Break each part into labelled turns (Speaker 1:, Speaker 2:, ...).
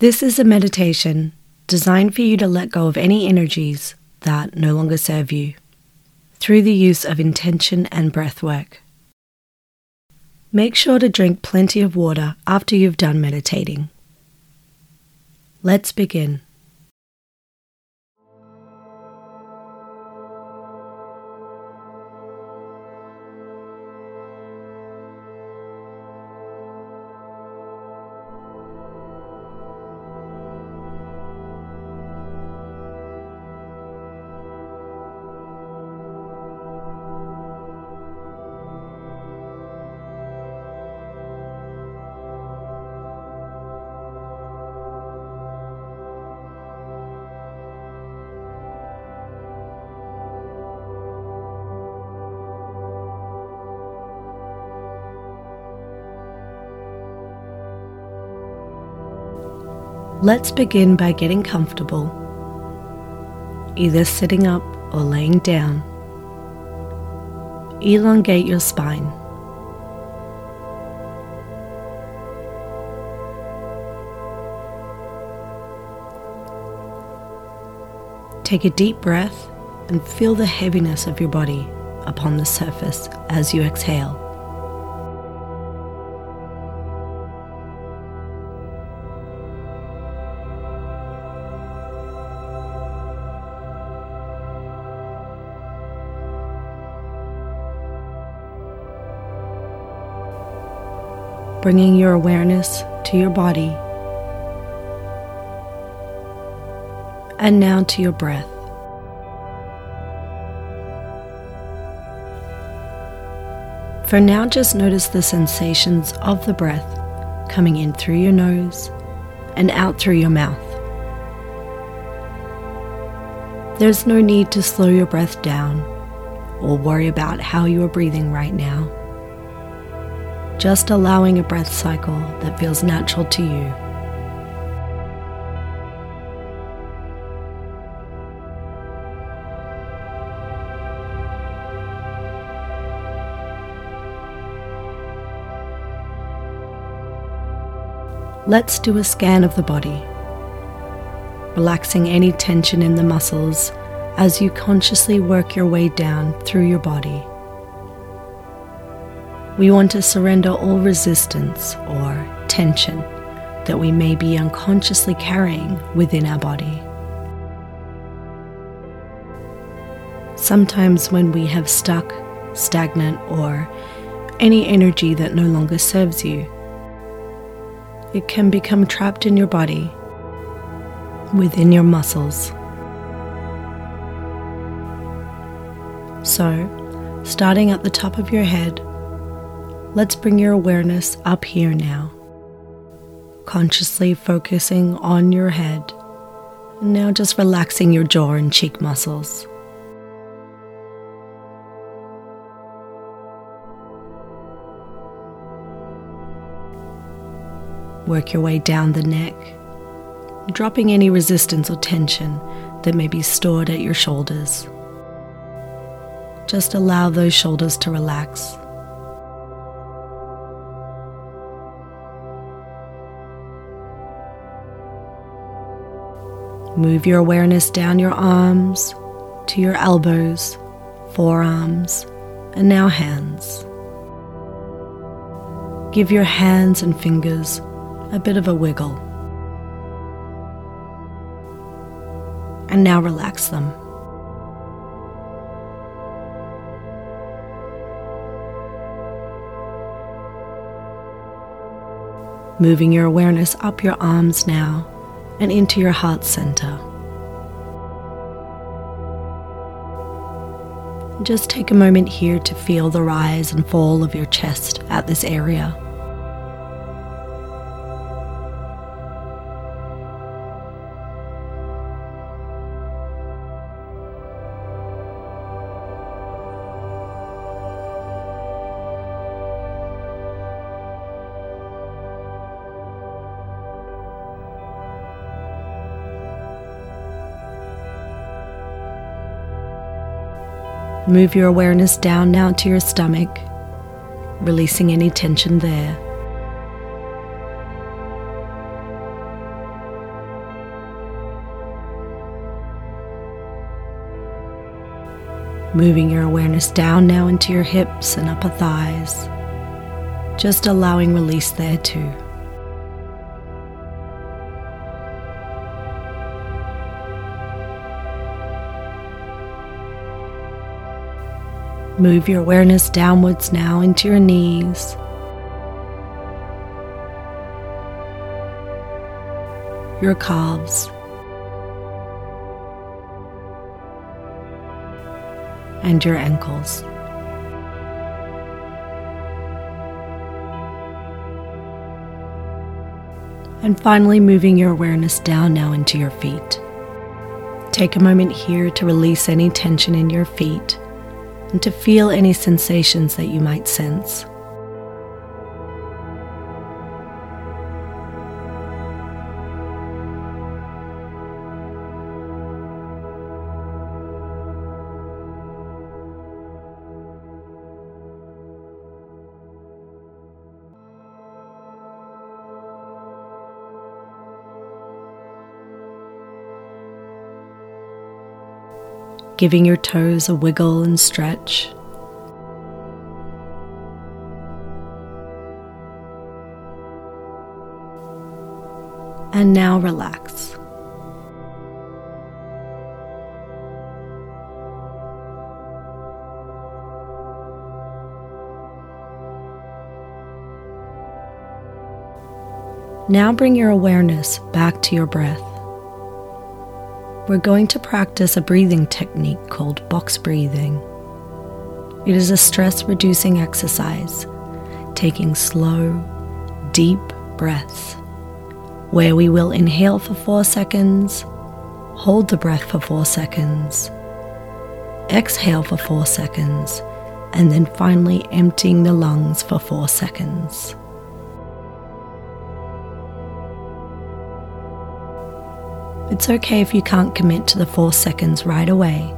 Speaker 1: This is a meditation designed for you to let go of any energies that no longer serve you through the use of intention and breath work. Make sure to drink plenty of water after you've done meditating. Let's begin. Let's begin by getting comfortable, either sitting up or laying down. Elongate your spine. Take a deep breath and feel the heaviness of your body upon the surface as you exhale. Bringing your awareness to your body. And now to your breath. For now, just notice the sensations of the breath coming in through your nose and out through your mouth. There's no need to slow your breath down or worry about how you are breathing right now just allowing a breath cycle that feels natural to you. Let's do a scan of the body, relaxing any tension in the muscles as you consciously work your way down through your body we want to surrender all resistance or tension that we may be unconsciously carrying within our body. Sometimes, when we have stuck, stagnant, or any energy that no longer serves you, it can become trapped in your body, within your muscles. So, starting at the top of your head, let's bring your awareness up here now, consciously focusing on your head. And now just relaxing your jaw and cheek muscles. Work your way down the neck, dropping any resistance or tension that may be stored at your shoulders. Just allow those shoulders to relax. Move your awareness down your arms to your elbows, forearms, and now hands. Give your hands and fingers a bit of a wiggle. And now relax them. Moving your awareness up your arms now and into your heart center. Just take a moment here to feel the rise and fall of your chest at this area. Move your awareness down now to your stomach, releasing any tension there. Moving your awareness down now into your hips and upper thighs, just allowing release there too. Move your awareness downwards now into your knees. Your calves. And your ankles. And finally, moving your awareness down now into your feet. Take a moment here to release any tension in your feet and to feel any sensations that you might sense. Giving your toes a wiggle and stretch. And now relax. Now bring your awareness back to your breath we're going to practice a breathing technique called box breathing. It is a stress reducing exercise, taking slow, deep breaths, where we will inhale for four seconds, hold the breath for four seconds, exhale for four seconds, and then finally emptying the lungs for four seconds. It's okay if you can't commit to the four seconds right away.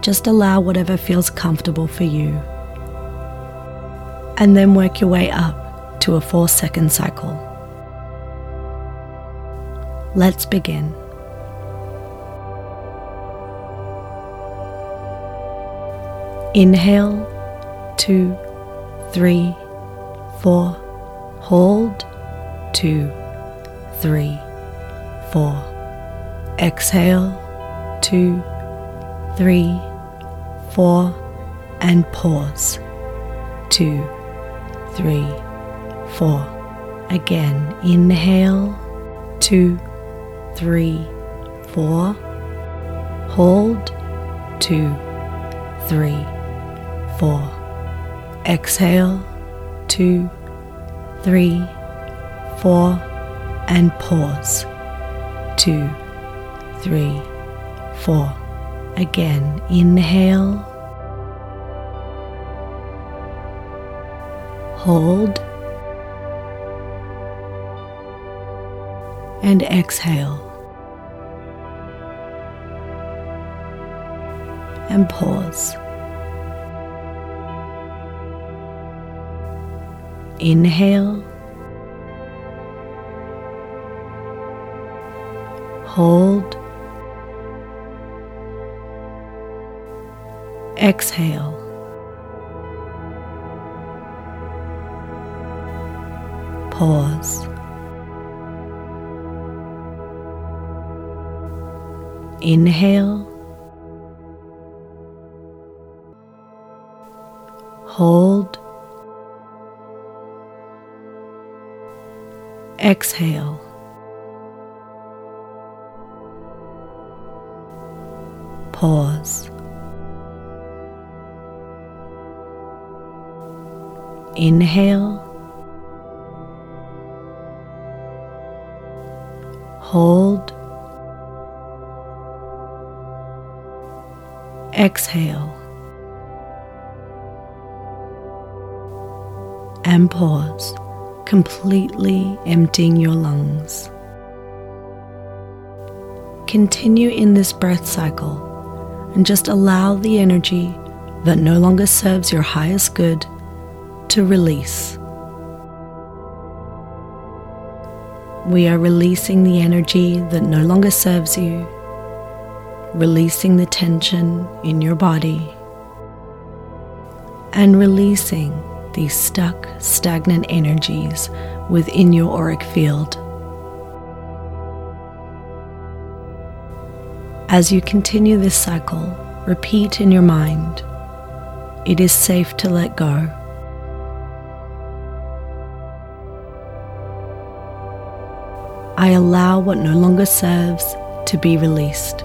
Speaker 1: Just allow whatever feels comfortable for you. And then work your way up to a four second cycle. Let's begin. Inhale, two, three, four. Hold, two, three, four. Exhale, two, three, four, and pause. Two, three, four. Again, inhale, two, three, four. Hold, two, three, four. Exhale, two, three, four, and pause. Two, three, four. Again, inhale, hold, and exhale. And pause. Inhale. Hold Exhale. Pause. Inhale. Hold. Exhale. Pause. Inhale. Hold. Exhale. And pause, completely emptying your lungs. Continue in this breath cycle and just allow the energy that no longer serves your highest good to release. We are releasing the energy that no longer serves you, releasing the tension in your body, and releasing these stuck, stagnant energies within your auric field. As you continue this cycle, repeat in your mind it is safe to let go. I allow what no longer serves to be released.